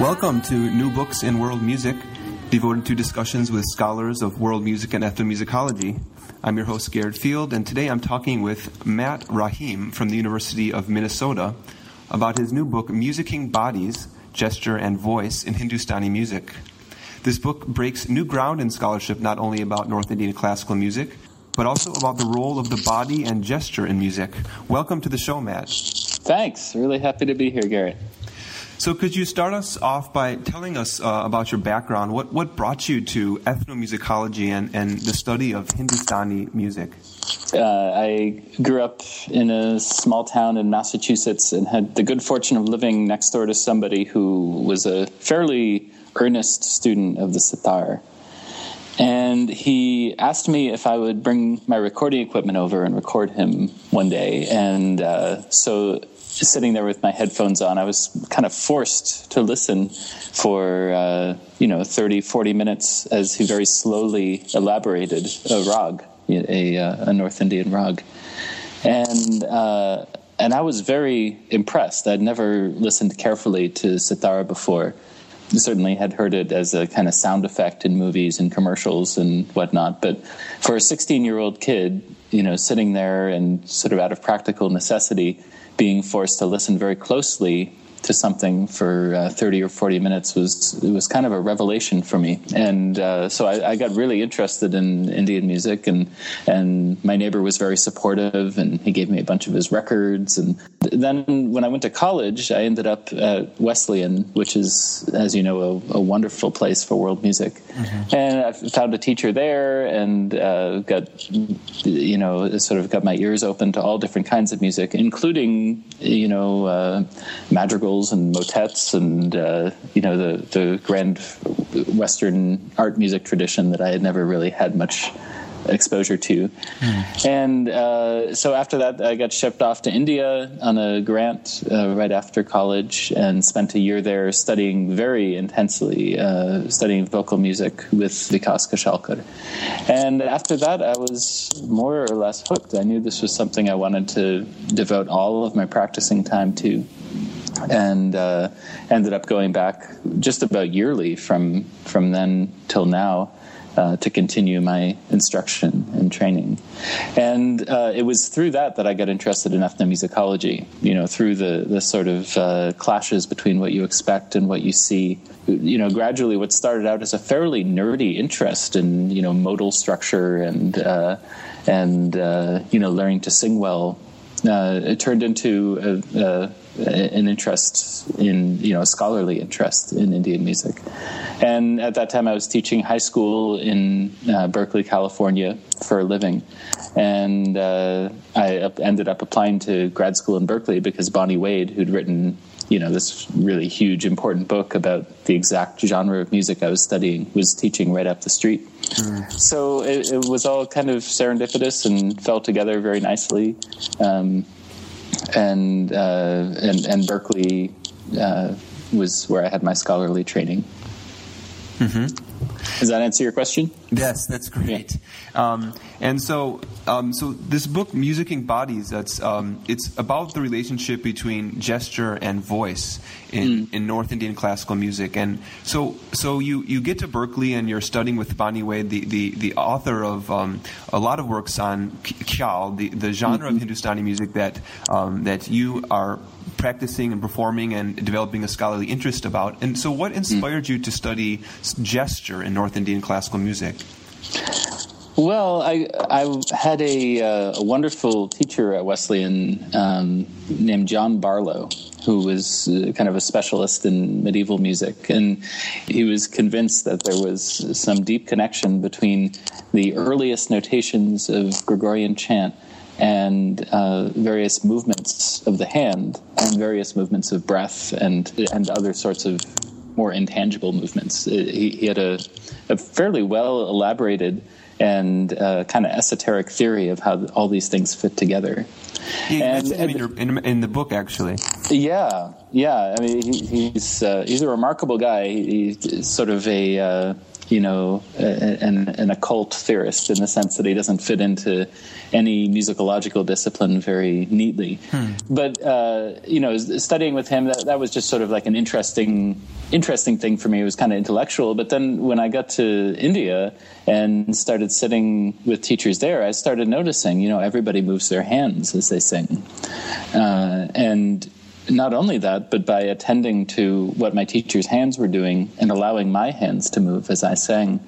Welcome to New Books in World Music, devoted to discussions with scholars of world music and ethnomusicology. I'm your host, Garrett Field, and today I'm talking with Matt Rahaim from the University of Minnesota about his new book, Musicking Bodies Gesture and Voice in Hindustani Music. This book breaks new ground in scholarship not only about North Indian classical music, but also about the role of the body and gesture in music. Welcome to the show, Matt. Thanks. Really happy to be here, Garrett. So, could you start us off by telling us uh, about your background? What, what brought you to ethnomusicology and, and the study of Hindustani music? Uh, I grew up in a small town in Massachusetts and had the good fortune of living next door to somebody who was a fairly earnest student of the sitar. And he asked me if I would bring my recording equipment over and record him one day. And uh, so sitting there with my headphones on, I was kind of forced to listen for, uh, you know, 30, 40 minutes as he very slowly elaborated a rag, a, a North Indian rag. And, uh, and I was very impressed. I'd never listened carefully to sitar before. Certainly had heard it as a kind of sound effect in movies and commercials and whatnot. But for a 16 year old kid, you know, sitting there and sort of out of practical necessity, being forced to listen very closely to something for uh, 30 or 40 minutes was it was kind of a revelation for me. And uh, so I, I, got really interested in Indian music and and my neighbor was very supportive and he gave me a bunch of his records. And then when I went to college I ended up at Wesleyan which is as you know a, a wonderful place for world music. Mm-hmm. and I found a teacher there and uh, got you know sort of got my ears open to all different kinds of music including you know uh, and motets and uh, you know the the grand Western art music tradition that I had never really had much exposure to. Mm. And uh, so after that, I got shipped off to India on a grant uh, right after college and spent a year there studying very intensely, uh, studying vocal music with Vikas Kashalkar. And after that, I was more or less hooked. I knew this was something I wanted to devote all of my practicing time to and uh, ended up going back just about yearly from from then till now uh, to continue my instruction and training. And uh, it was through that that I got interested in ethnomusicology. You know, through the the sort of uh, clashes between what you expect and what you see. You know, gradually, what started out as a fairly nerdy interest in you know modal structure and uh, and uh, you know learning to sing well. it turned into a, a an interest in you know a scholarly interest in Indian music, and at that time I was teaching high school in uh, Berkeley, California, for a living, and uh, I ended up applying to grad school in Berkeley because Bonnie Wade, who'd written you know this really huge important book about the exact genre of music I was studying, was teaching right up the street. Mm. So it, it, was all kind of serendipitous and fell together very nicely. Um, and uh, and and Berkeley uh, was where I had my scholarly training. Mm-hmm. Does that answer your question? Yes, that's great. Um, and so, um, so this book, Musicking Bodies, that's um, it's about the relationship between gesture and voice in, mm. in North Indian classical music. And so, so you, you get to Berkeley and you're studying with Bonnie Wade, the, the, the author of um, a lot of works on khyal, the, the genre mm-hmm. of Hindustani music that um, that you are practicing and performing and developing a scholarly interest about. And so, what inspired mm. you to study gesture in North Indian classical music? Well, I I had a, uh, a wonderful teacher at Wesleyan um, named John Barlow, who was uh, kind of a specialist in medieval music, and he was convinced that there was some deep connection between the earliest notations of Gregorian chant and uh, various movements of the hand and various movements of breath and and other sorts of more intangible movements. He, he had a, a fairly well elaborated and uh, kind of esoteric theory of how all these things fit together. You And- him in, your, in, in the book, actually. Yeah, yeah. I mean, he, he's uh, he's a remarkable guy. He, he's sort of a uh, you know an an occult theorist in the sense that he doesn't fit into any musicological discipline very neatly. But uh, you know, studying with him, that, that was just sort of like an interesting interesting thing for me. It was kind of intellectual. But then when I got to India and started sitting with teachers there, I started noticing, you know, everybody moves their hands as they sing, uh, and not only that, but by attending to what my teacher's hands were doing and allowing my hands to move as I sang,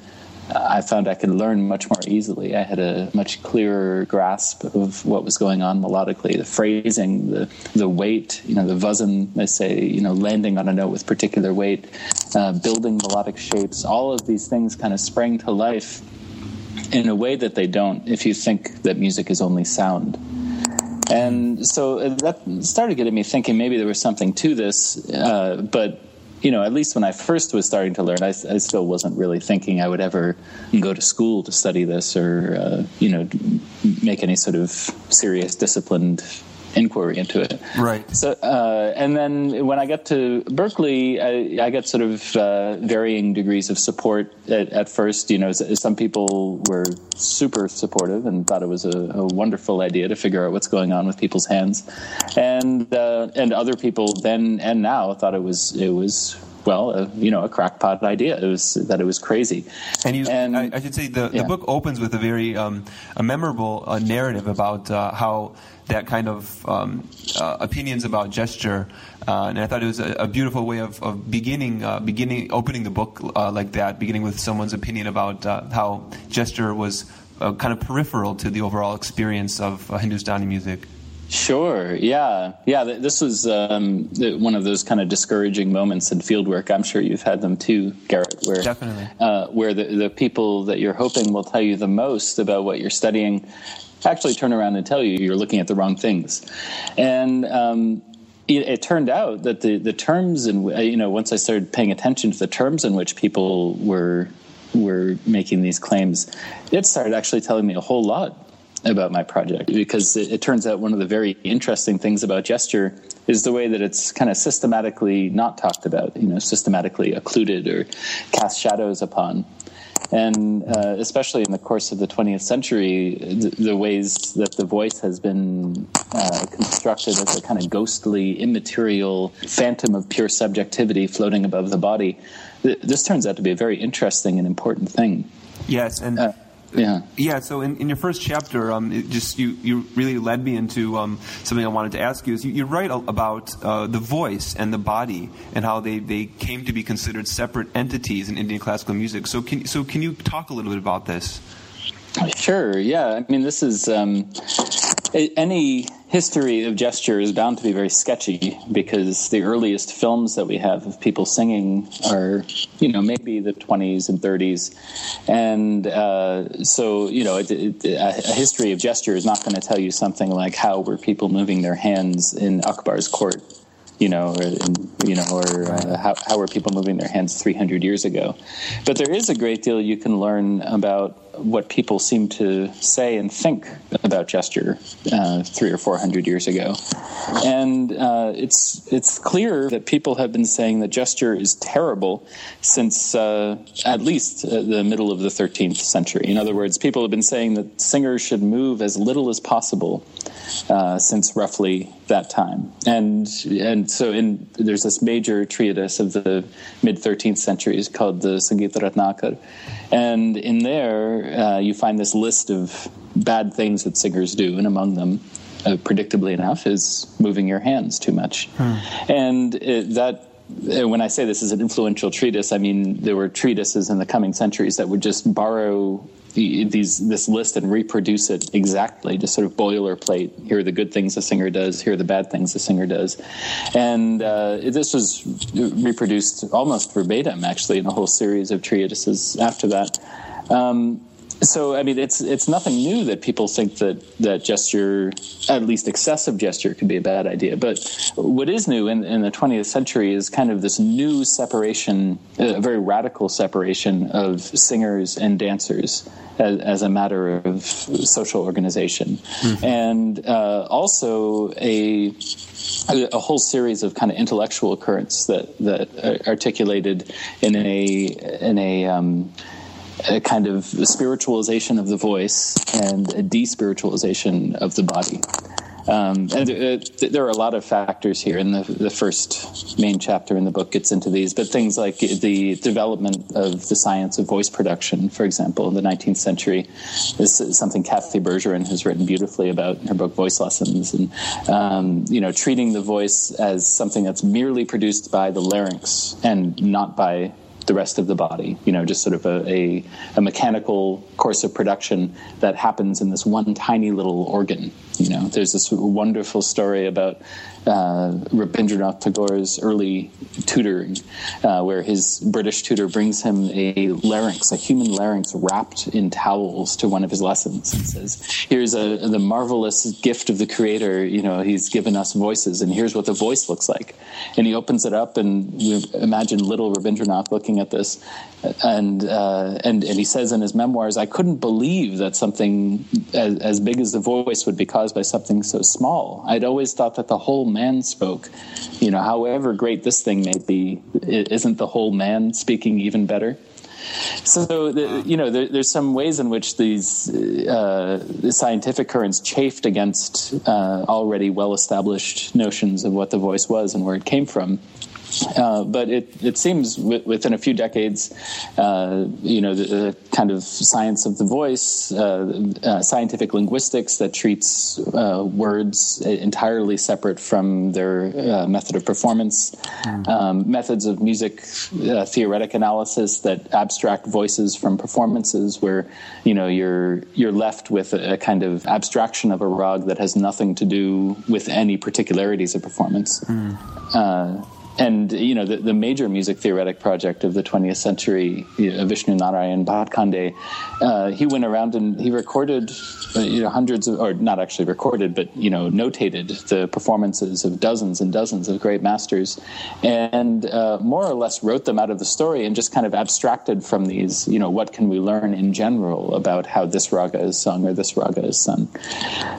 I found I could learn much more easily. I had a much clearer grasp of what was going on melodically, the phrasing, the the weight, you know, the vazan, they say, you know, landing on a note with particular weight, uh, building melodic shapes. All of these things kind of sprang to life in a way that they don't if you think that music is only sound. And so uh, that started getting me thinking maybe there was something to this, uh, but you know, at least when I first was starting to learn, I, I still wasn't really thinking I would ever go to school to study this or uh, you know make any sort of serious disciplined inquiry into it. Right. So, uh, and then when I got to Berkeley, I, I got sort of uh, varying degrees of support at, at first. You know, some people were super supportive and thought it was a, a wonderful idea to figure out what's going on with people's hands, and uh, and other people then and now thought it was it was well, uh, you know, a crackpot idea. It was that it was crazy. And you, And- I, I should say, the, yeah. the book opens with a very um, a memorable uh, narrative about uh, how that kind of um, uh, opinions about gesture, uh, and I thought it was a, a beautiful way of, of beginning, uh, beginning, opening the book uh, like that, beginning with someone's opinion about uh, how gesture was uh, kind of peripheral to the overall experience of uh, Hindustani music. Sure. Yeah. Yeah. This was um, one of those kind of discouraging moments in fieldwork. I'm sure you've had them too, Garrett. Where Definitely. uh, where the the people that you're hoping will tell you the most about what you're studying actually turn around and tell you you're looking at the wrong things, and. Um, it, it turned out that the, the terms and you know once I started paying attention to the terms in which people were were making these claims, it started actually telling me a whole lot about my project because it, it turns out one of the very interesting things about gesture is the way that it's kind of systematically not talked about, you know, systematically occluded or cast shadows upon. And uh, especially in the course of the 20th century, the, the ways that the voice has been uh, constructed as a kind of ghostly, immaterial phantom of pure subjectivity floating above the body, th- this turns out to be a very interesting and important thing. Yes, and Uh, yeah. Yeah, so in, in your first chapter, um, it just you, you really led me into um, something I wanted to ask you. Is you, you write a- about uh, the voice and the body and how they, they came to be considered separate entities in Indian classical music. So can so can you talk a little bit about this? Sure. Yeah. I mean, this is um, any history of gesture is bound to be very sketchy because the earliest films that we have of people singing are, you know, maybe the 20s and 30s, and uh, so you know, it, it, a history of gesture is not going to tell you something like how were people moving their hands in Akbar's court you know, or, you know, or uh, how, how are people moving their hands 300 years ago? But there is a great deal you can learn about what people seem to say and think about gesture uh, three or four hundred years ago, and uh, it's it's clear that people have been saying that gesture is terrible since uh, at least uh, the middle of the 13th century. In other words, people have been saying that singers should move as little as possible uh, since roughly that time. And and so in there's this major treatise of the mid 13th century is called the Sangeeta Ratnakar, and in there uh, you find this list of bad things that singers do, and among them. Uh, predictably enough, is moving your hands too much, and it, that uh, when I say this is an influential treatise, I mean there were treatises in the coming centuries that would just borrow the, these this list and reproduce it exactly, just sort of boilerplate. Here are the good things a singer does. Here are the bad things a singer does, and uh, this was reproduced almost verbatim, actually, in a whole series of treatises after that. Um, so I mean, it's it's nothing new that people think that that gesture, at least excessive gesture, could be a bad idea. But what is new in, in the 20th century is kind of this new separation, a very radical separation of singers and dancers as, as a matter of social organization, mm-hmm. and uh, also a a whole series of kind of intellectual currents that that articulated in a in a um, a kind of spiritualization of the voice and a despiritualization of the body. Um, and uh, there are a lot of factors here, and the, the first main chapter in the book gets into these. But things like the development of the science of voice production, for example, in the 19th century, is something Kathy Bergeron has written beautifully about in her book Voice Lessons, and um, you know, treating the voice as something that's merely produced by the larynx and not by the rest of the body. You know, just sort of a, a, a, mechanical course of production that happens in this one tiny little organ. You know, there's this wonderful story about uh, Rabindranath Tagore's early tutoring, uh, where his British tutor brings him a larynx, a human larynx wrapped in towels to one of his lessons and says, Here's a, the marvelous gift of the Creator. You know, he's given us voices, and here's what the voice looks like. And he opens it up, and you imagine little Rabindranath looking at this, and, uh, and, and he says in his memoirs, I couldn't believe that something as, as big as the voice would be caused by something so small. I'd always thought that the whole man spoke. You know, however great this thing may be, isn't the whole man speaking even better? So, the, you know, there, there's some ways in which these uh, scientific currents chafed against uh, already well established notions of what the voice was and where it came from. Uh, but it, it seems w- within a few decades, uh, you know, the, the, kind of science of the voice, uh, uh scientific linguistics that treats uh, words entirely separate from their method of performance, mm-hmm. um, methods of music theoretic analysis that abstract voices from performances, where you know you're you're left with a, a kind of abstraction of a rag that has nothing to do with any particularities of performance. Mm and you know the, the, major music theoretic project of the 20th century, Vishnu Narayan Bhatkhande, uh, he went around and he recorded uh, you know hundreds of, or not actually recorded, but you know notated the performances of dozens and dozens of great masters, and uh, more or less wrote them out of the story and just kind of abstracted from these. You know, what can we learn in general about how this raga is sung or this raga is sung?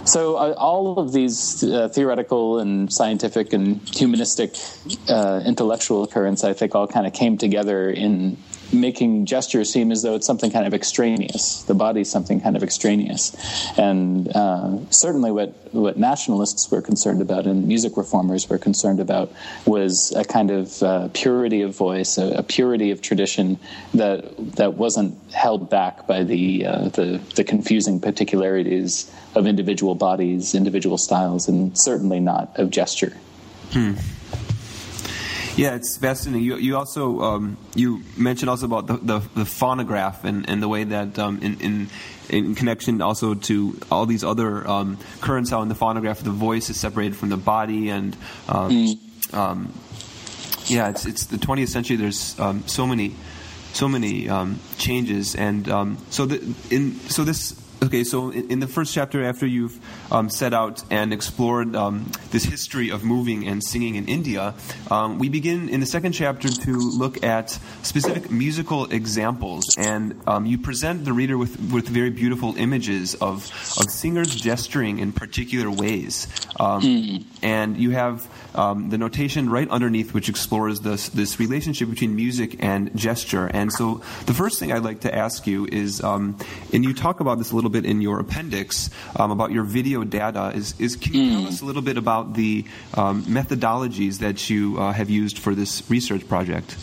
So uh, all of these uh, theoretical and scientific and humanistic uh, intellectual occurrence, I think, all kind of came together in making gesture seem as though it's something kind of extraneous. The body's something kind of extraneous, and uh, certainly what what nationalists were concerned about and music reformers were concerned about was a kind of uh, purity of voice, a, a, purity of tradition that that wasn't held back by the uh, the, the confusing particularities of individual bodies, individual styles, and certainly not of gesture. Hmm. Yeah, it's fascinating. You, you also um, you mentioned also about the, the, the phonograph and, and the way that um, in, in in connection also to all these other um, currents out in the phonograph, the voice is separated from the body, and um, mm. um, yeah, it's it's the 20th century. There's um, so many so many um, changes, and um, so the, in so this Okay, so in, in, the first chapter, after you've um, set out and explored um, this history of moving and singing in India, um, we begin in the second chapter to look at specific musical examples, and um, you present the reader with, with very beautiful images of, of singers gesturing in particular ways. Mm. And you have um, the notation right underneath, which explores this, this relationship between music and gesture. And so the first thing I'd like to ask you is, and you talk about this a little bit in your appendix um, about your video data. Is, is can you mm. tell us a little bit about the um, methodologies that you uh, have used for this research project?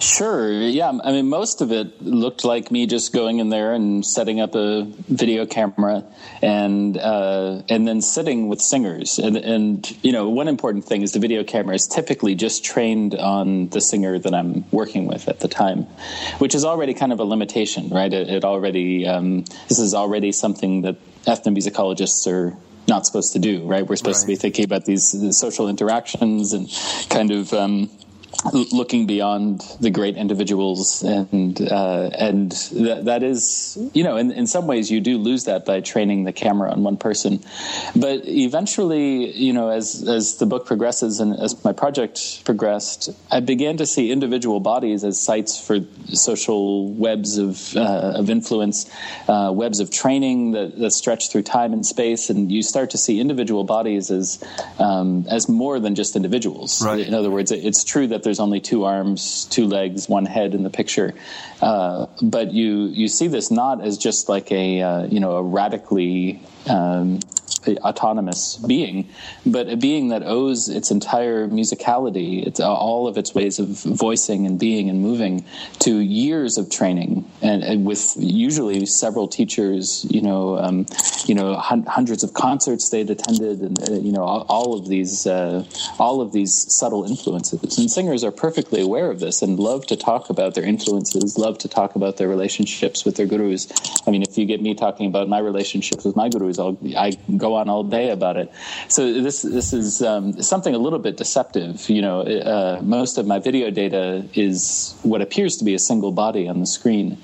Sure. Yeah. I mean, most of it looked like me just going in there and setting up a video camera and uh, and then sitting with singers. And, and you know, one important thing is the video camera is typically just trained on the singer that I'm working with at the time, which is already kind of a limitation, right? It, it already um, this is already something that ethnomusicologists are not supposed to do, right? We're supposed right. to be thinking about these, these, social interactions and kind of um, looking beyond the great individuals and uh, and that, that is you know in, in some ways you do lose that by training the camera on one person. But eventually you know as as the book progresses and as my project progressed I began to see individual bodies as sites for social webs of uh, of influence uh, webs of training that, that stretch through time and space. And you start to see individual bodies as um, as more than just individuals. Right. in other words it's true that there's only two arms, two legs, one head in the picture. Uh, but you you see this not as just like a uh, you know a radically um, autonomous being, but a being that owes its entire musicality, its all of its ways of voicing and being and moving to years of training, and, and with usually several teachers, you know, um, you know, hun- hundreds of concerts they'd attended, and uh, you know, all, all of these, uh, all of these subtle influences. And singers are perfectly aware of this and love to talk about their influences, love to talk about their relationships with their gurus. I mean, if you get me talking about my relationships with my gurus, I'll, I go on all day about it. So this this is um, something a little bit deceptive. You know, uh, most of my video data is what appears to be a single body on the screen,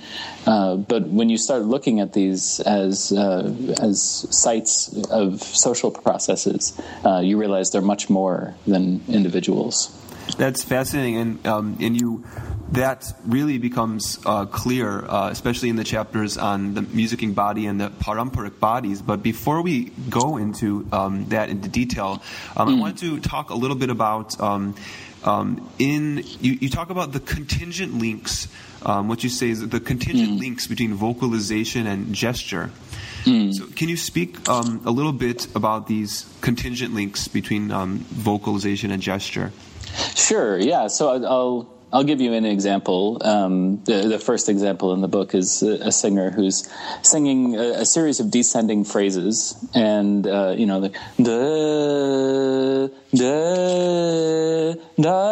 uh, but when you start looking at these as uh, as sites of social processes, uh, you realize they're much more than individuals. That's fascinating, and um, and you that really becomes uh, clear, uh, especially in the chapters on the musicking body and the paramparic bodies. But before we go into um, that into detail, um, mm. I want to talk a little bit about um, um, in you, you, talk about the contingent links. Um, what you say is the contingent mm. links between vocalization and gesture. Mm. So, can you speak um, a little bit about these contingent links between vocalization and gesture? Sure. Yeah. So I'll I'll give you an example. Um, the, the, first example in the book is a, a singer who's singing a, a, series of descending phrases, and uh, you know the da da da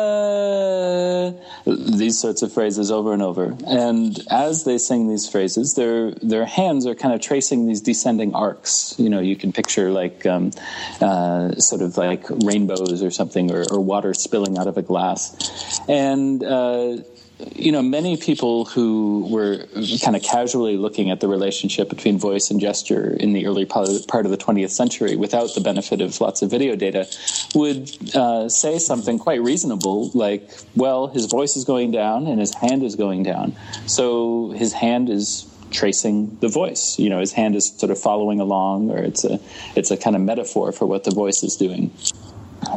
these sorts of phrases over and over. And as they sing these phrases, their their hands are kind of tracing these descending arcs. You know, you can picture like um, uh, sort of like rainbows or something, or, or water spilling out of a glass, and uh, you know, many people who were kind of casually looking at the relationship between voice and gesture in the early part of the 20th century without the benefit of lots of video data would uh, say something quite reasonable like, well, his voice is going down and his hand is going down. So his hand is tracing the voice. You know, his hand is sort of following along, or it's a it's a kind of metaphor for what the voice is doing.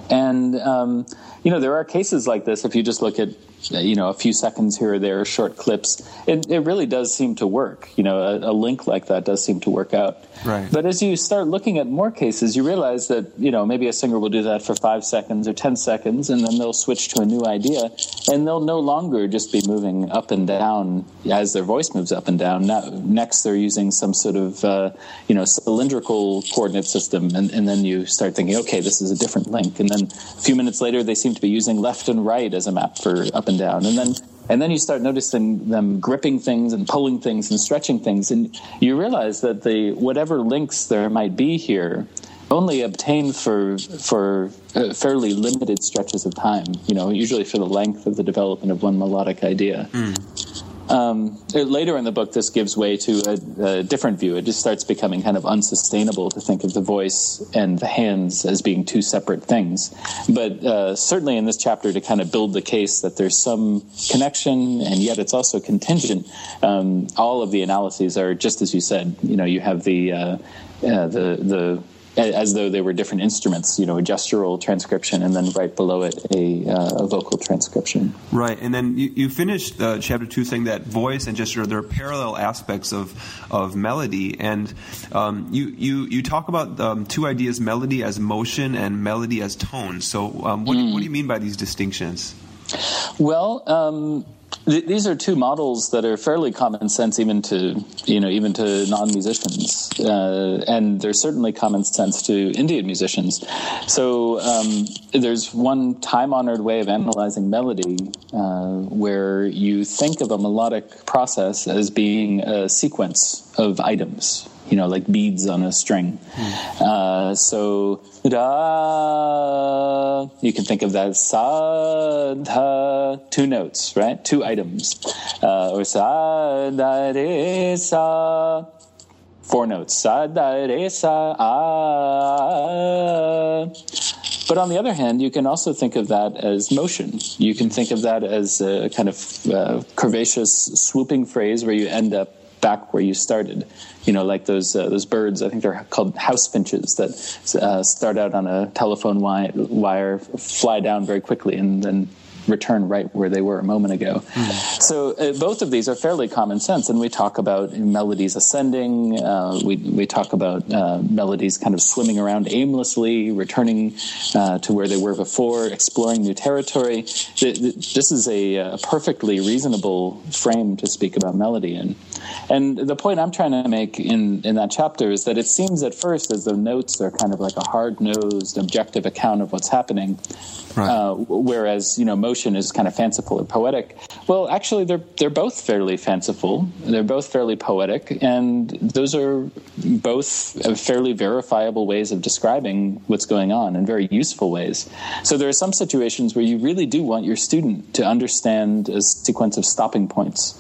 And um, you know, there are cases like this. If you just look at you know a few seconds here or there, short clips, it, it really does seem to work. You know, a, a, link like that does seem to work out. Right. But as you start looking at more cases, you realize that you know maybe a singer will do that for five seconds or ten seconds, and then they'll switch to a new idea, and they'll no longer just be moving up and down as their voice moves up and down. Now, next, they're using some sort of uh, you know cylindrical coordinate system, and, and then you start thinking, okay, this is a different link, and then a few minutes later, they seem to be using left and right as a map for up and down, and then and then you start noticing them gripping things and pulling things and stretching things, and you realize that the whatever links there might be here only obtain for for uh, fairly limited stretches of time. You know, usually for the length of the development of one melodic idea. Mm. Um, later in the book, this gives way to a, a, different view. It just starts becoming kind of unsustainable to think of the voice and the hands as being two separate things. But uh, certainly in this chapter, to kind of build the case that there's some connection and yet it's also contingent, um, all of the analyses are just as you said. You know, you have the uh, uh, the the as though they were different instruments, you know, a gestural transcription, and then right below it, a, uh, a vocal transcription. Right, and then you, you finished uh, chapter two saying that voice and gesture they're parallel aspects of of melody, and um, you you you talk about um, two ideas: melody as motion and melody as tone. So, um, what, mm. what do you mean by these distinctions? Well um, Th- these are two models that are fairly common sense, even to you know, even to non-musicians, uh, and they're certainly common sense to Indian musicians. So um, there's one time-honored way of analyzing melody, uh, where you think of a melodic process as being a sequence of items you know, like beads on a string. Uh, so da, you can think of that as sa da, two notes, right? Two items, uh, or sa da re sa. Four notes. Sa da re sa ah. But on the other hand, you can also think of that as motion. You can think of that as a kind of uh, curvaceous, swooping phrase where you end up back where you started. You know, like those uh, those birds. I think they're called house finches that uh, start out on a telephone wi- wire, fly down very quickly, and then return right where they were a moment ago. Mm. So uh, both of these are fairly common sense, and we talk about melodies ascending. Uh, we we talk about uh, melodies kind of swimming around aimlessly, returning uh, to where they were before, exploring new territory. This is a, a, perfectly reasonable frame to speak about melody in. And the point I'm trying to make in in that chapter is that it seems at first as though notes are kind of like a hard nosed, objective account of what's happening. Right. Uh, whereas you know motion is kind of fanciful or poetic. Well, actually, they're they're both fairly fanciful. They're both fairly poetic, and those are both fairly verifiable ways of describing what's going on in very useful ways. So there are some situations where you really do want your student to understand a sequence of stopping points,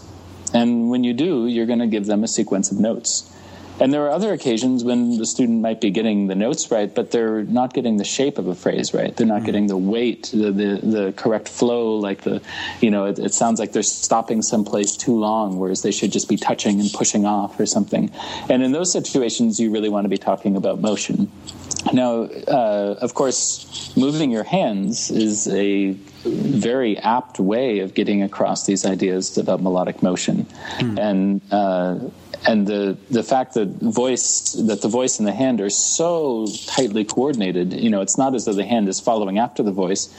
and when you do, you're going to give them a sequence of notes. And there are other occasions when the student might be getting the notes right, but they're not getting the shape of a phrase right. They're not mm-hmm. getting the weight, the, the, the correct flow. Like the, you know, it, it, sounds like they're stopping someplace too long, whereas they should just be touching and pushing off or something. And in those situations, you really want to be talking about motion. Now, uh, of course, moving your hands is a very apt way of getting across these ideas about melodic motion. Mm. And uh, and the the fact that voice that the voice and the hand are so tightly coordinated you know it's not as though the hand is following after the voice.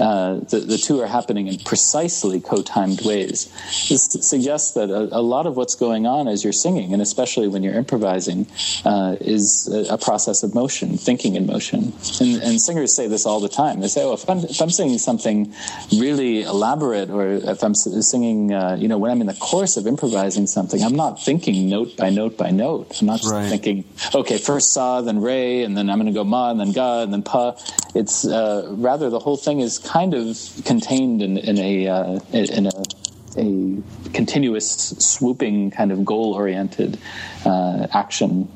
Uh, the, the two are happening in precisely co-timed ways. This suggests that a, a, lot of what's going on as you're singing and especially when you're improvising uh, is a, a, process of motion thinking in motion. And, and, singers say this all the time. They say oh if I'm, if I'm singing something really elaborate or if I'm singing uh, you know when I'm in the course of improvising something I'm not thinking note by note by note. I'm not just right. thinking, okay, first sa, then re, and then I'm going to go ma, and then ga, and then pa. It's uh, rather the whole thing is kind of contained in, in a uh, in a a continuous swooping kind of goal oriented uh, action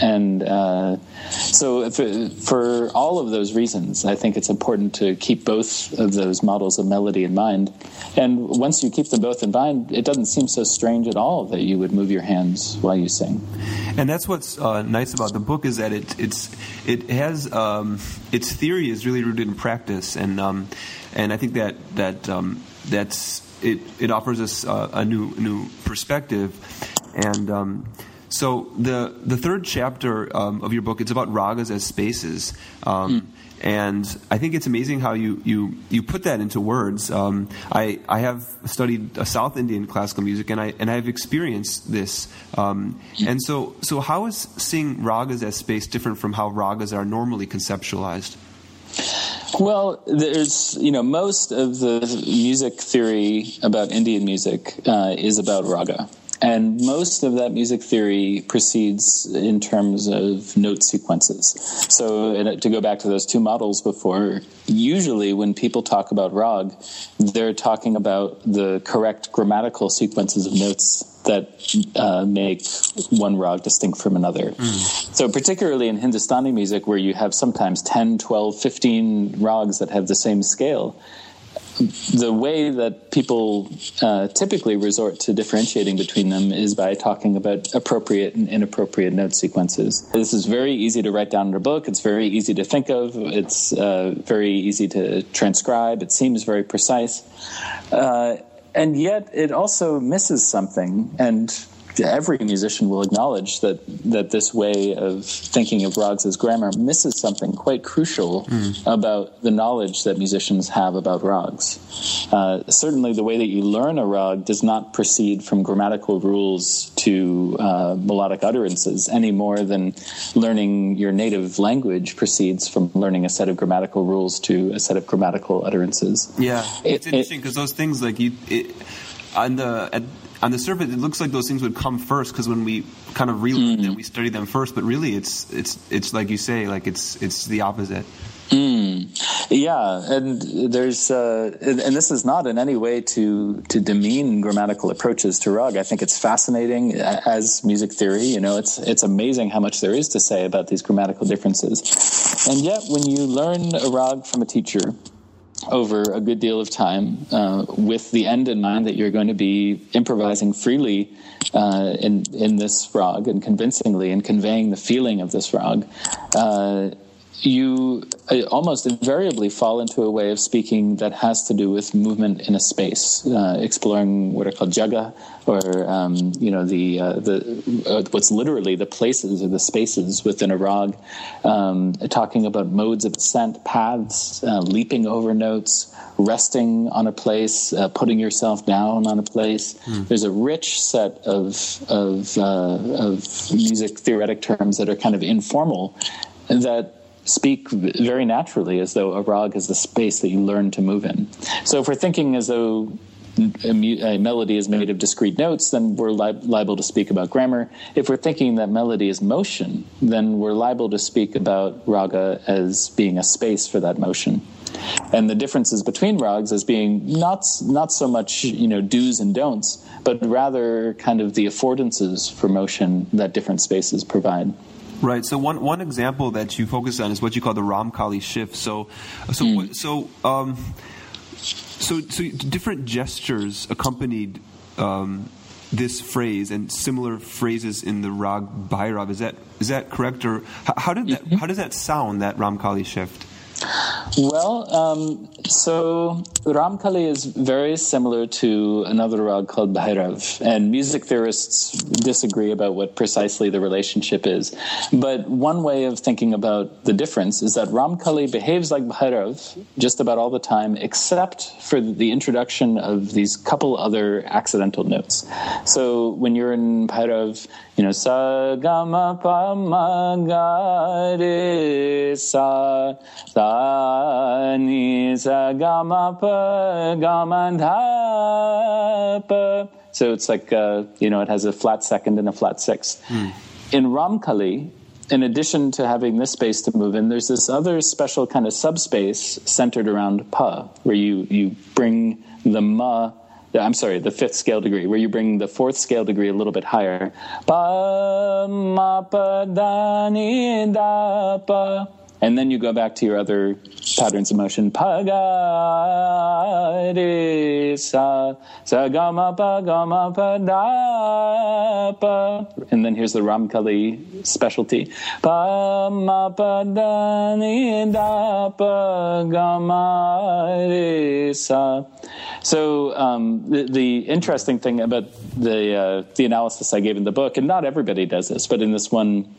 and uh, so, for, for, all of those reasons, I think it's important to keep both of those models of melody in mind. And once you keep them both in mind, it doesn't seem so strange at all that you would move your hands while you sing. And that's what's uh, nice about the book is that it it's it has um, its theory is really rooted in practice, and um, and I think that that um, that's it. It offers us uh, a new new perspective, and um, so the the third chapter um, of your book it's about ragas as spaces, um, mm. and I think it's amazing how you you you put that into words. Um, I I have studied South Indian classical music, and I and I've experienced this. Mm. And so so how is seeing ragas as space different from how ragas are normally conceptualized? Well, there's, you know, most of the music theory about Indian music uh, is about raga. And most of that music theory proceeds in terms of note sequences. So, to go back to those two models before, usually when people talk about rag, they're talking about the correct grammatical sequences of notes that uh, make one rag distinct from another. Mm. So, particularly in Hindustani music, where you have sometimes 10, 12, 15 rags that have the same scale, the way that people uh, typically resort to differentiating between them is by talking about appropriate and inappropriate note sequences. This is very easy to write down in a book. It's very easy to think of. It's uh, very easy to transcribe. It seems very precise. Uh, and yet, it also misses something. And every musician will acknowledge that that this way of thinking of rags as grammar misses something quite crucial mm. about the knowledge that musicians have about rags. Uh, certainly, the way that you learn a rag does not proceed from grammatical rules to uh, melodic utterances any more than learning your native language proceeds from learning a set of grammatical rules to a set of grammatical utterances. Yeah, it's it, interesting because those things like you. It, on the at, on the surface, it looks like those things would come first because when we kind of relearn them, we study them first. But really, it's it's it's like you say, like it's it's the opposite. Yeah, and there's uh, and and this is not in any way to to demean grammatical approaches to rag. I think it's fascinating as music theory. You know, it's it's amazing how much there is to say about these grammatical differences. And yet, when you learn a rag from a teacher over a good deal of time, uh, with the end in mind that you're going to be improvising freely uh, in in this rag and convincingly and conveying the feeling of this rag. Uh, you uh, almost invariably fall into a way of speaking that has to do with movement in a space, uh, exploring what are called jaga, or um, you know the uh, the uh, what's literally the places or the spaces within a rag, um, talking about modes of ascent, paths, uh, leaping over notes, resting on a place, uh, putting yourself down on a place. There's a rich set of of uh, of music theoretic terms that are kind of informal that speak very naturally as though a rag is the space that you learn to move in. So if we're thinking as though a, melody is made of discrete notes, then we're li- liable to speak about grammar. If we're thinking that melody is motion, then we're liable to speak about raga as being a space for that motion. And the differences between rags as being not not so much you know do's and don'ts, but rather kind of the affordances for motion that different spaces provide. Right. So one one example that you focus on is what you call the Ramkali shift. So so what- so um, so so different gestures accompanied um, this phrase and similar phrases in the rag Bhairav. Is that is that correct or how, how did that how does that sound that Ramkali shift? Well, um, so Ramkali is very similar to another rag called Bhairav, and music theorists disagree about what precisely the relationship is. But one way of thinking about the difference is that Ramkali behaves like Bhairav just about all the time, except for the introduction of these couple other accidental notes. So when you're in Bhairav, you know, sa ga ma pa ma ga re sa sa ni sa ga ma pa ga ma dha pa. So it's like uh, you know, it has a flat second and a flat sixth. In Ramkali, in addition to having this space to move in, there's this other special kind of subspace centered around pa, where you you bring the ma. I'm sorry, the fifth scale degree, where you bring the fourth scale degree a little bit higher. Pa ma pa da ni da pa. And then you go back to your other patterns of motion. Pa ga re sa sa ga ma pa ga ma pa da pa. And then here's the Ramkali specialty. Pa ma pa da ni da pa ga ma re sa. So um, the, the interesting thing about the uh, the analysis I gave in the book, and not everybody does this, but in this one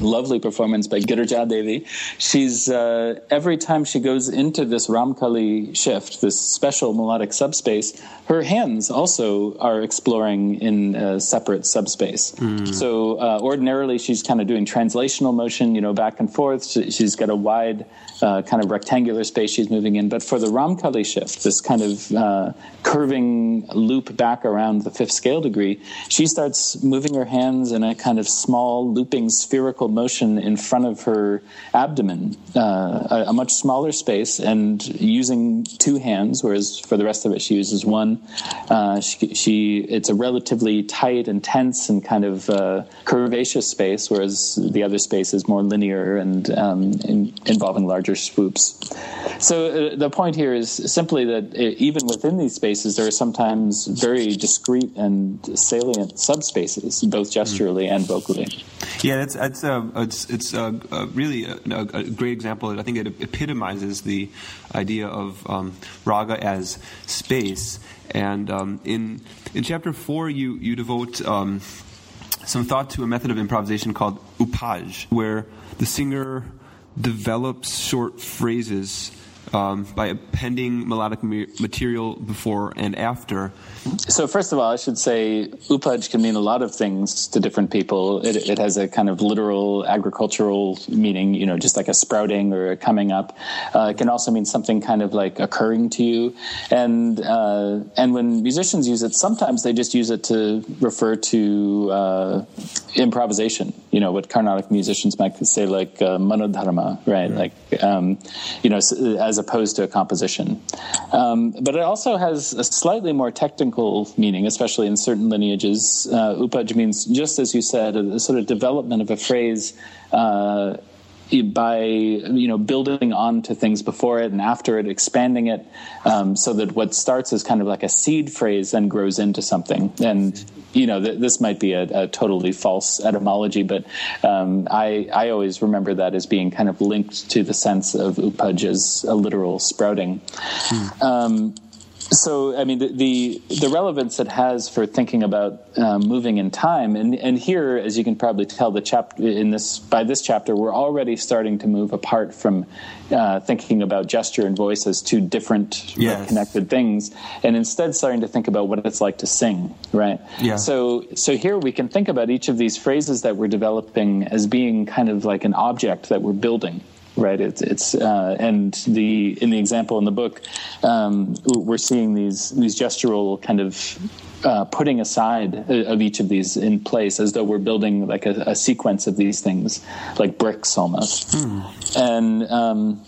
lovely performance by Girija Devi. She's uh, every time she goes into this Ramkali shift, this special melodic subspace, her hands also are exploring in a separate subspace. So uh, ordinarily, she's kind of doing translational motion, you know, back and forth. She, she's got a wide uh, kind of rectangular space she's moving in. But for the Ramkali shift, this kind of uh, curving loop back around the fifth scale degree, she starts moving her hands in a kind of small looping spherical motion in front of her abdomen, uh, a, a much smaller space, and using two hands, whereas for the rest of it she uses one. Uh, she, she it's a relatively tight and tense and kind of uh, curvaceous space, whereas the other space is more linear and um, in, involving larger swoops. So uh, the point here is simply that uh, even within these spaces, there are sometimes very discrete and salient subspaces, both gesturally and vocally. Yeah, that's that's uh, it's it's uh, uh, really a, a great example. I think it epitomizes the idea of um, raga as space. And um, in in chapter four, you you devote um, some thought to a method of improvisation called upaj, where the singer develops short phrases um, by appending melodic material before and after. So, first of all, I should say upaj can mean a lot of things to different people. It, it, has a kind of literal agricultural meaning, you know, just like a sprouting or a coming up. Uh, it can also mean something kind of like occurring to you. And uh, and when musicians use it, sometimes they just use it to refer to uh, improvisation. You know, what Carnatic musicians might say, like uh, manodharma, right? Like, um, you know, as opposed to a composition. Um, but it also has a slightly more technical meaning, especially in certain lineages. Uh, upaj means, just as you said, a, sort of development of a phrase. Uh, by you know building onto things before it and after it, expanding it, um, so that what starts as kind of like a seed phrase then grows into something. And you know, th- this might be a, a, totally false etymology, but um, I, I always remember that as being kind of linked to the sense of upaj as a literal sprouting. Hmm. Um, so I mean the, the, the relevance it has for thinking about um, moving in time, and and here, as you can probably tell, the chapter in this by this chapter, we're already starting to move apart from uh, thinking about gesture and voice as two different yes. connected things, and instead starting to think about what it's like to sing, right? Yeah. So so here we can think about each of these phrases that we're developing as being kind of like an object that we're building right? It's it's uh, and the in the example in the book, um, we're seeing these these gestural kind of uh, putting aside of each of these in place as though we're building like a, a sequence of these things, like bricks almost. Hmm. And um,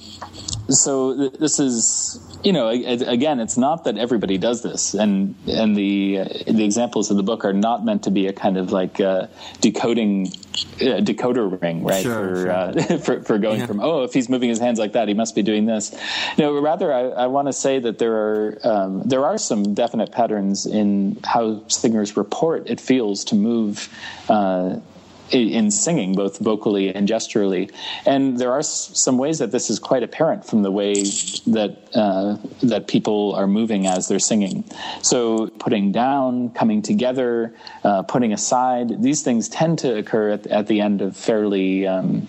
so th- this is you know, again, it's not that everybody does this, and and the uh, the examples of the book are not meant to be a kind of like uh, decoding uh, decoder ring, right? Sure, for, sure. Uh, for, for going yeah. from oh, if he's moving his hands like that, he must be doing this. No, rather, I, I want to say that there are um, there are some definite patterns in how singers report it feels to move uh, in singing, both vocally and gesturally. And there are some ways that this is quite apparent from the way that uh, that people are moving as they're singing. So putting down, coming together, uh, putting aside, these things tend to occur at, at the end of fairly um,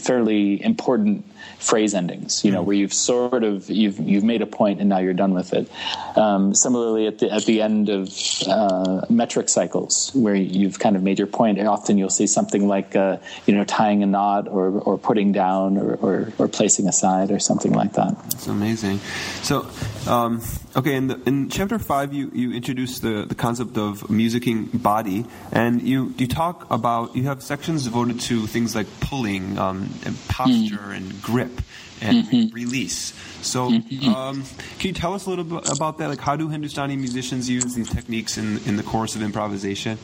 fairly important phrase endings, you know, mm. where you've sort of you've you've made a point and now you're done with it. Um, similarly, at the at the end of uh, metric cycles, where you've kind of made your point, and often you'll see something like uh, you know tying a knot or or putting down or, or, or placing aside or something like that. It's amazing. So. Um, okay, in, the, in chapter five, you, you introduce the, the concept of musicking body, and you, you talk about you have sections devoted to things like pulling, um, and posture, mm. and grip and mm-hmm. release. So, mm-hmm. um, can you tell us a little bit about that? Like, how do Hindustani musicians use these techniques in in the course of improvisation?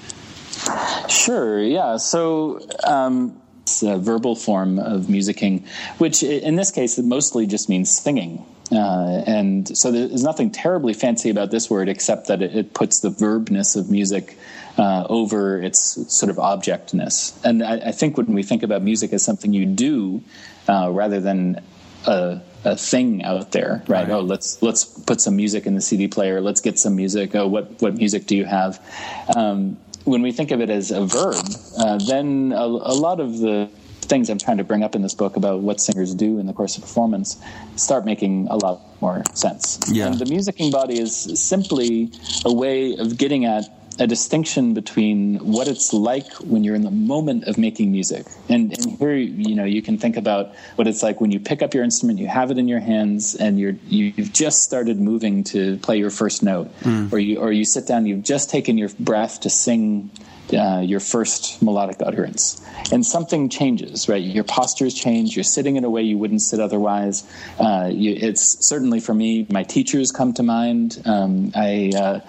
Sure. Yeah. So. Um, it's a verbal form of musicking, which in this case it mostly just means singing. Uh, and so there's nothing terribly fancy about this word except that it, it puts the verbness of music uh, over its sort of objectness. And I, I, think when we think about music as something you do uh, rather than a, a, thing out there, right? right? Oh, let's let's put some music in the CD player. Let's get some music. Oh, what what music do you have? Um, when we think of it as a verb, uh, then a, a lot of the things I'm trying to bring up in this book about what singers do in the course of performance start making a lot more sense. Yeah. And the musicking body is simply a way of getting at a distinction between what it's like when you're in the moment of making music. And, and, here, you know, you can think about what it's like when you pick up your instrument, you have it in your hands, and you're you've just started moving to play your first note, mm. or you or you sit down, you've just taken your breath to sing uh, your first melodic utterance. And something changes, right? Your postures change. You're sitting in a way you wouldn't sit otherwise. Uh, you, it's certainly for me, my teachers come to mind. Um, I, uh,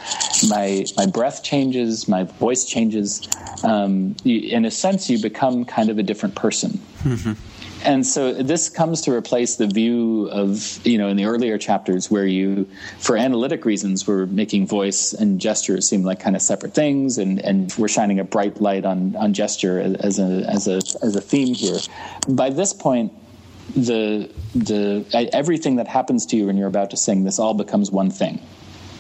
my, my breath changes, my voice changes. Um, you, in a sense, you become kind of a different person. Mm-hmm and so this comes to replace the view of you know in the earlier chapters where you for analytic reasons were making voice and gesture seem like kind of separate things and and we're shining a bright light on on gesture as a as a as a theme here. By this point the the everything that happens to you when you're about to sing this all becomes one thing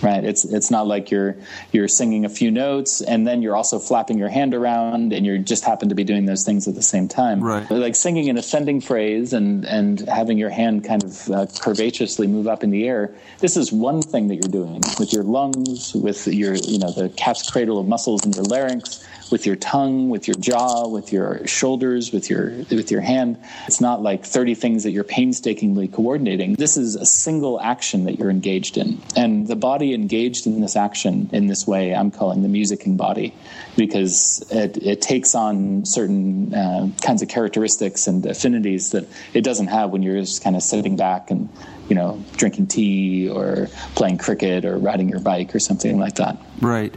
right? It's it's not like you're you're singing a few notes and then you're also flapping your hand around and you just happen to be doing those things at the same time. Right. Like singing an ascending phrase and and having your hand kind of uh, curvaceously move up in the air. This is one thing that you're doing with your lungs, with your you know the cat's cradle of muscles in your larynx with your tongue, with your jaw, with your shoulders, with your with your hand. It's not like 30 things that you're painstakingly coordinating. This is a single action that you're engaged in. And the body engaged in this action in this way, I'm calling the musicking body because it, it takes on certain uh, kinds of characteristics and affinities that it doesn't have when you're just kind of sitting back and you know drinking tea or playing cricket or riding your bike or something like that. Right.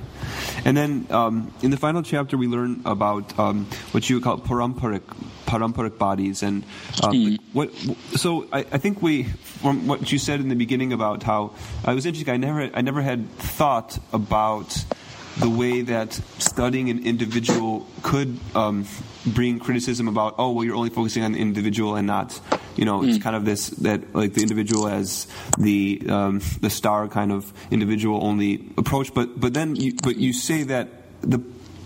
And then um, in the final chapter, we learn about um, what you call paramparic, paramparic bodies, and um, Mm. what. So I, I think we, from what you said in the beginning about how I was interesting. I never, I never had thought about the way that studying an individual could um, bring criticism about, oh, well, you're only focusing on the individual and not, you know, it's kind of this that like the individual as the um, the star kind of individual only approach. But but then you, but you say that the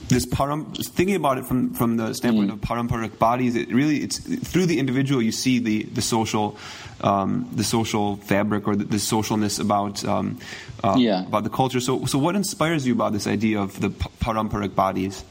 this param thinking about it from from the standpoint of paramparic bodies, it really it's through the individual you see the the social um, the social fabric or the, the socialness about um, uh, Yeah. about the culture. So so what inspires you about this idea of the paramparic bodies?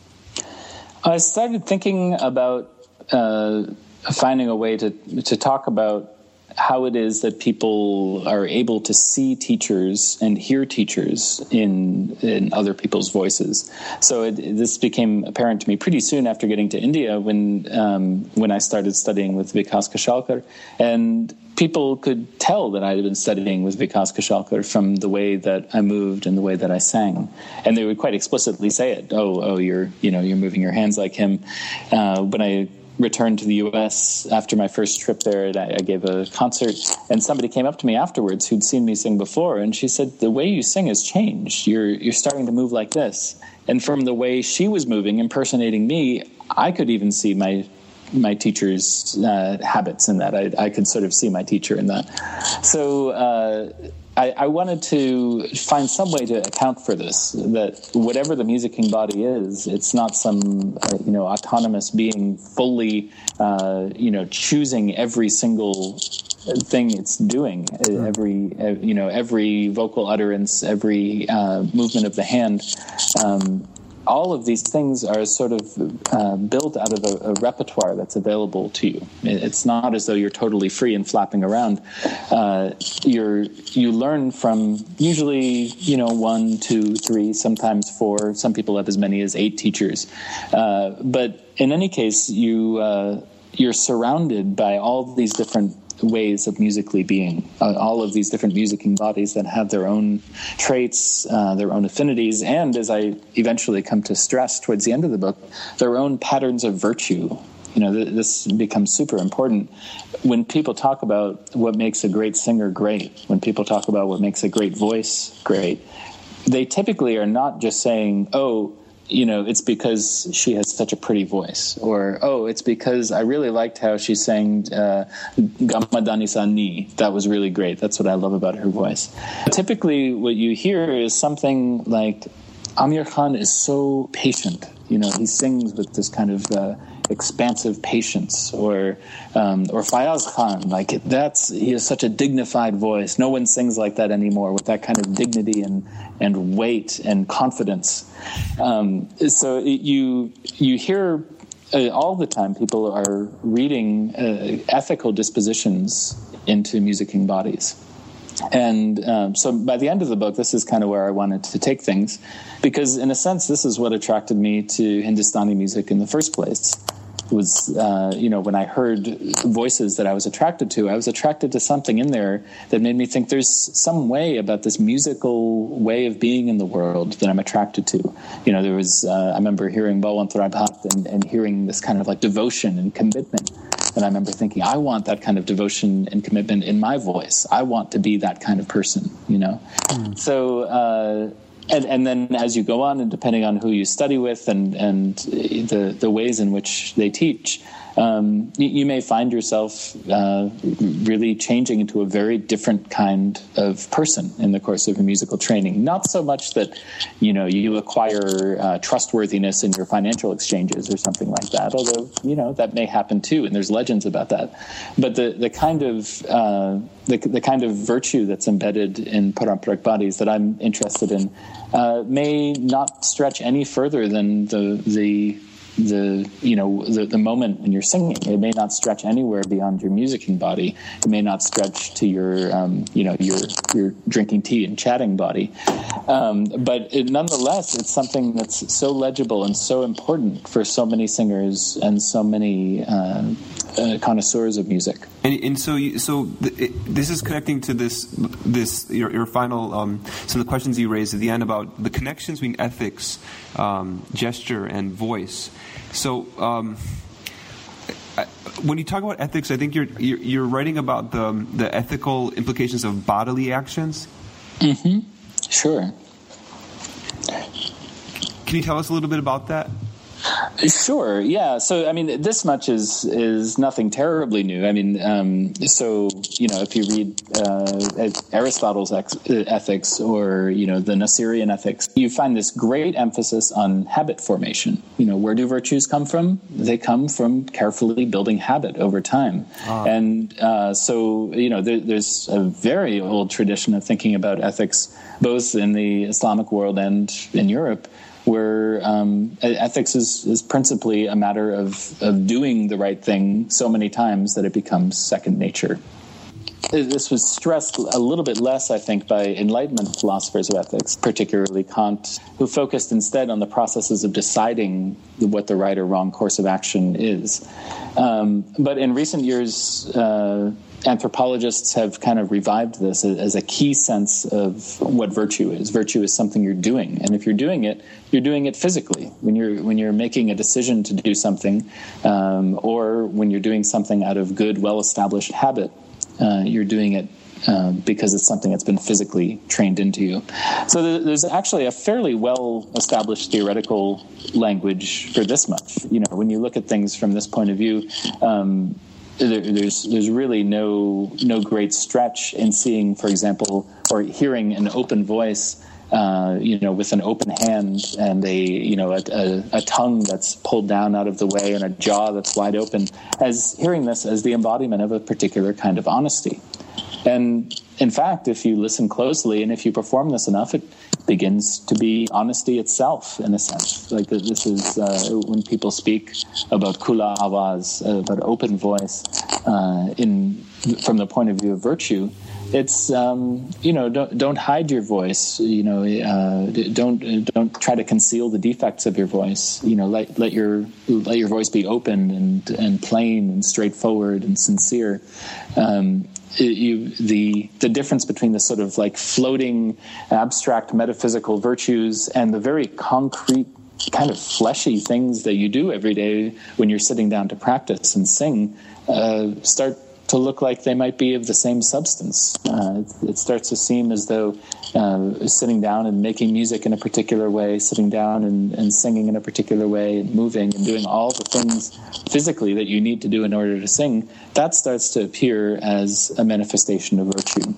I started thinking about uh, finding a way to to talk about how it is that people are able to see teachers and hear teachers in in other people's voices. So it, this became apparent to me pretty soon after getting to India when um, when I started studying with Vikas Kashalkar, and people could tell that I had been studying with Vikas Kashalkar from the way that I moved and the way that I sang, and they would quite explicitly say it. Oh, oh, you're you know you're moving your hands like him. Uh, when I returned to the U.S. after my first trip there, and I, I gave a concert, and somebody came up to me afterwards who'd seen me sing before, and she said, "The way you sing has changed. You're you're starting to move like this." And from the way she was moving, impersonating me, I could even see my my teacher's uh, habits in that. I, I could sort of see my teacher in that. So uh, I, I wanted to find some way to account for this. That whatever the musicking body is, it's not some uh, you know autonomous being fully uh, you know choosing every single thing it's doing every uh, you know every vocal utterance every uh, movement of the hand um, all of these things are sort of uh, built out of a, a, repertoire that's available to you. It's not as though you're totally free and flapping around. Uh, you're you learn from usually you know one, two, three, sometimes four. Some people have as many as eight teachers. Uh, but in any case, you uh, you're surrounded by all these different ways of musically being. Uh, all of these different musicking bodies that have their own traits, uh, their own affinities, and as I eventually come to stress towards the end of the book, their own patterns of virtue. You know, th- this becomes super important when people talk about what makes a great singer great. When people talk about what makes a great voice great, they typically are not just saying, "Oh." You know, it's because she has such a pretty voice, or oh, it's because I really liked how she sang uh, "Gamadani Sani." That was really great. That's what I love about her voice. Typically, what you hear is something like Amir Khan is so patient. You know, he sings with this kind of uh, expansive patience, or um, or Fayaz Khan, like that's he has such a dignified voice. No one sings like that anymore, with that kind of dignity and and weight and confidence. Um, so it, you you hear uh, all the time people are reading uh, ethical dispositions into musicking bodies. And um, so by the end of the book, this is kind of where I wanted to take things, because in a sense, this is what attracted me to Hindustani music in the first place. Was uh, you know when I heard voices that I was attracted to, I was attracted to something in there that made me think there's some way about this musical way of being in the world that I'm attracted to. You know, there was uh, I remember hearing Balwant Bhat and, and hearing this kind of like devotion and commitment and I remember thinking, I want that kind of devotion and commitment in my voice. I want to be that kind of person, you know? Mm. So, uh, and, and then as you go on, and depending on who you study with and, and the, the ways in which they teach, um, you, you, may find yourself uh, really changing into a very different kind of person in the course of your musical training. Not so much that you know you acquire uh, trustworthiness in your financial exchanges or something like that, although you know that may happen too, and there's legends about that. But the the kind of uh, the, the kind of virtue that's embedded in paramparic bodies that I'm interested in uh, may not stretch any further than the the the you know the, the moment when you're singing it may not stretch anywhere beyond your musicking body. It may not stretch to your um, you know your your drinking tea and chatting body. Um, but it, nonetheless it's something that's so legible and so important for so many singers and so many uh, uh, connoisseurs of music. And, and so you, so th- it, this is connecting to this this your, your final um, some of the questions you raised at the end about the connections between ethics um, gesture and voice so, um, when you talk about ethics, I think you're, you're, you're writing about the the ethical implications of bodily actions. Mm-hmm. Sure. Can you tell us a little bit about that? Sure. Yeah. So, I mean, this much is is nothing terribly new. I mean, um, so you know, if you read uh, Aristotle's ex- ethics or you know the Nasirean ethics, you find this great emphasis on habit formation. You know, where do virtues come from? They come from carefully building habit over time. Ah. And uh, so, you know, there, there's a very old tradition of thinking about ethics, both in the Islamic world and in Europe where um, ethics is, is principally a matter of, of doing the right thing so many times that it becomes second nature. This was stressed a little bit less, I think, by Enlightenment philosophers of ethics, particularly Kant, who focused instead on the processes of deciding what the right or wrong course of action is. Um, but in recent years, uh, anthropologists have kind of revived this as a key sense of what virtue is. Virtue is something you're doing, and if you're doing it, you're doing it physically. When you're when you're making a decision to do something, um, or when you're doing something out of good, well-established habit, uh, you're doing it uh, because it's something that's been physically trained into you. So there's actually a fairly well established theoretical language for this much. You know, when you look at things from this point of view, um, there, there's there's really no no great stretch in seeing, for example, or hearing an open voice. Uh, you know, with an open hand and a you know a, a, a, tongue that's pulled down out of the way and a jaw that's wide open, as hearing this as the embodiment of a particular kind of honesty. And in fact, if you listen closely and if you perform this enough, it begins to be honesty itself in a sense. Like this is uh, when people speak about khula avaz, uh, about open voice, uh, in from the point of view of virtue. It's um, you know don't don't hide your voice. You know uh, don't don't try to conceal the defects of your voice. You know let let your let your voice be open and and plain and straightforward and sincere. Um, you, the the difference between the sort of like floating abstract metaphysical virtues and the very concrete kind of fleshy things that you do every day when you're sitting down to practice and sing uh, start to look like they might be of the same substance. Uh, it, it, starts to seem as though uh, sitting down and making music in a particular way, sitting down and, and singing in a particular way, and moving and doing all the things physically that you need to do in order to sing, that starts to appear as a manifestation of virtue.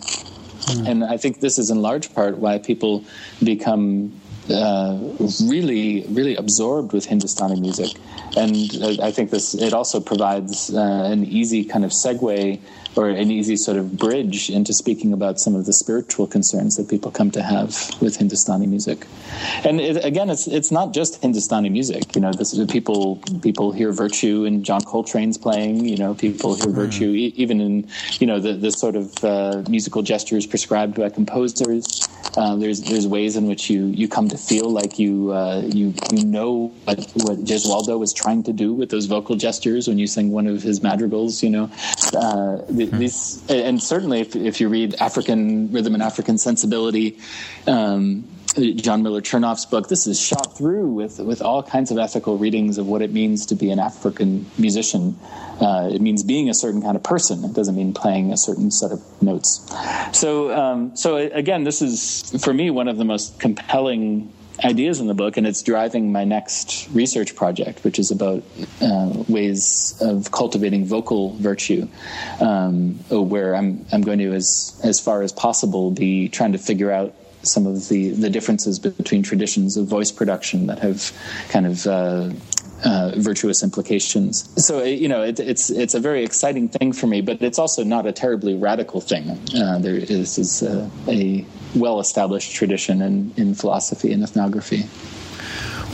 Mm. And I think this is in large part why people become uh, really, really absorbed with Hindustani music. And I think this it also provides uh, an easy kind of segue or an easy sort of bridge into speaking about some of the spiritual concerns that people come to have with Hindustani music. And it, again, it's it's not just Hindustani music. You know, this, people people hear virtue in John Coltrane's playing. You know, people hear mm. virtue e- even in you know the the sort of uh, musical gestures prescribed by composers. Uh, there's there's ways in which you you come to feel like you uh, you you know what, what Gesualdo was trying to do with those vocal gestures when you sing one of his madrigals. You know, uh, the, mm-hmm. these and certainly if, if you read African rhythm and African sensibility. Um, John Miller Chernoff's book. This is shot through with with all kinds of ethical readings of what it means to be an African musician. Uh, it means being a certain kind of person. It doesn't mean playing a certain set of notes. So, um, so again, this is for me one of the most compelling ideas in the book, and it's driving my next research project, which is about uh, ways of cultivating vocal virtue, um, where I'm I'm going to as as far as possible be trying to figure out some of the, the differences between traditions of voice production that have kind of uh, uh, virtuous implications. So you know, it, it's it's a very exciting thing for me, but it's also not a terribly radical thing. Uh, there is, is a, a well-established tradition in, in philosophy and ethnography.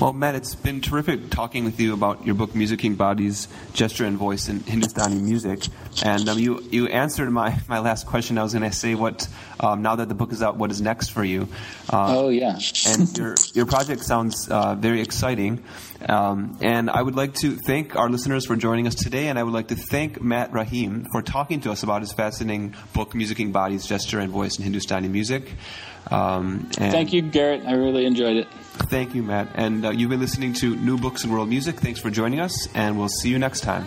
Well, Matt, it's been terrific talking with you about your book, Musicking Bodies, Gesture and Voice in Hindustani Music. And um, you, you answered my, my last question. I was going to say, what um, now that the book is out, what is next for you? Uh, oh, yeah. and your, your project sounds uh, very exciting. Um, and I would like to thank our listeners for joining us today, and I would like to thank Matt Rahaim for talking to us about his fascinating book, Musicking Bodies, Gesture and Voice in Hindustani Music. Um, thank you, Garrett. I really enjoyed it. Thank you, Matt. And uh, you've been listening to New Books in World Music. Thanks for joining us, and we'll see you next time.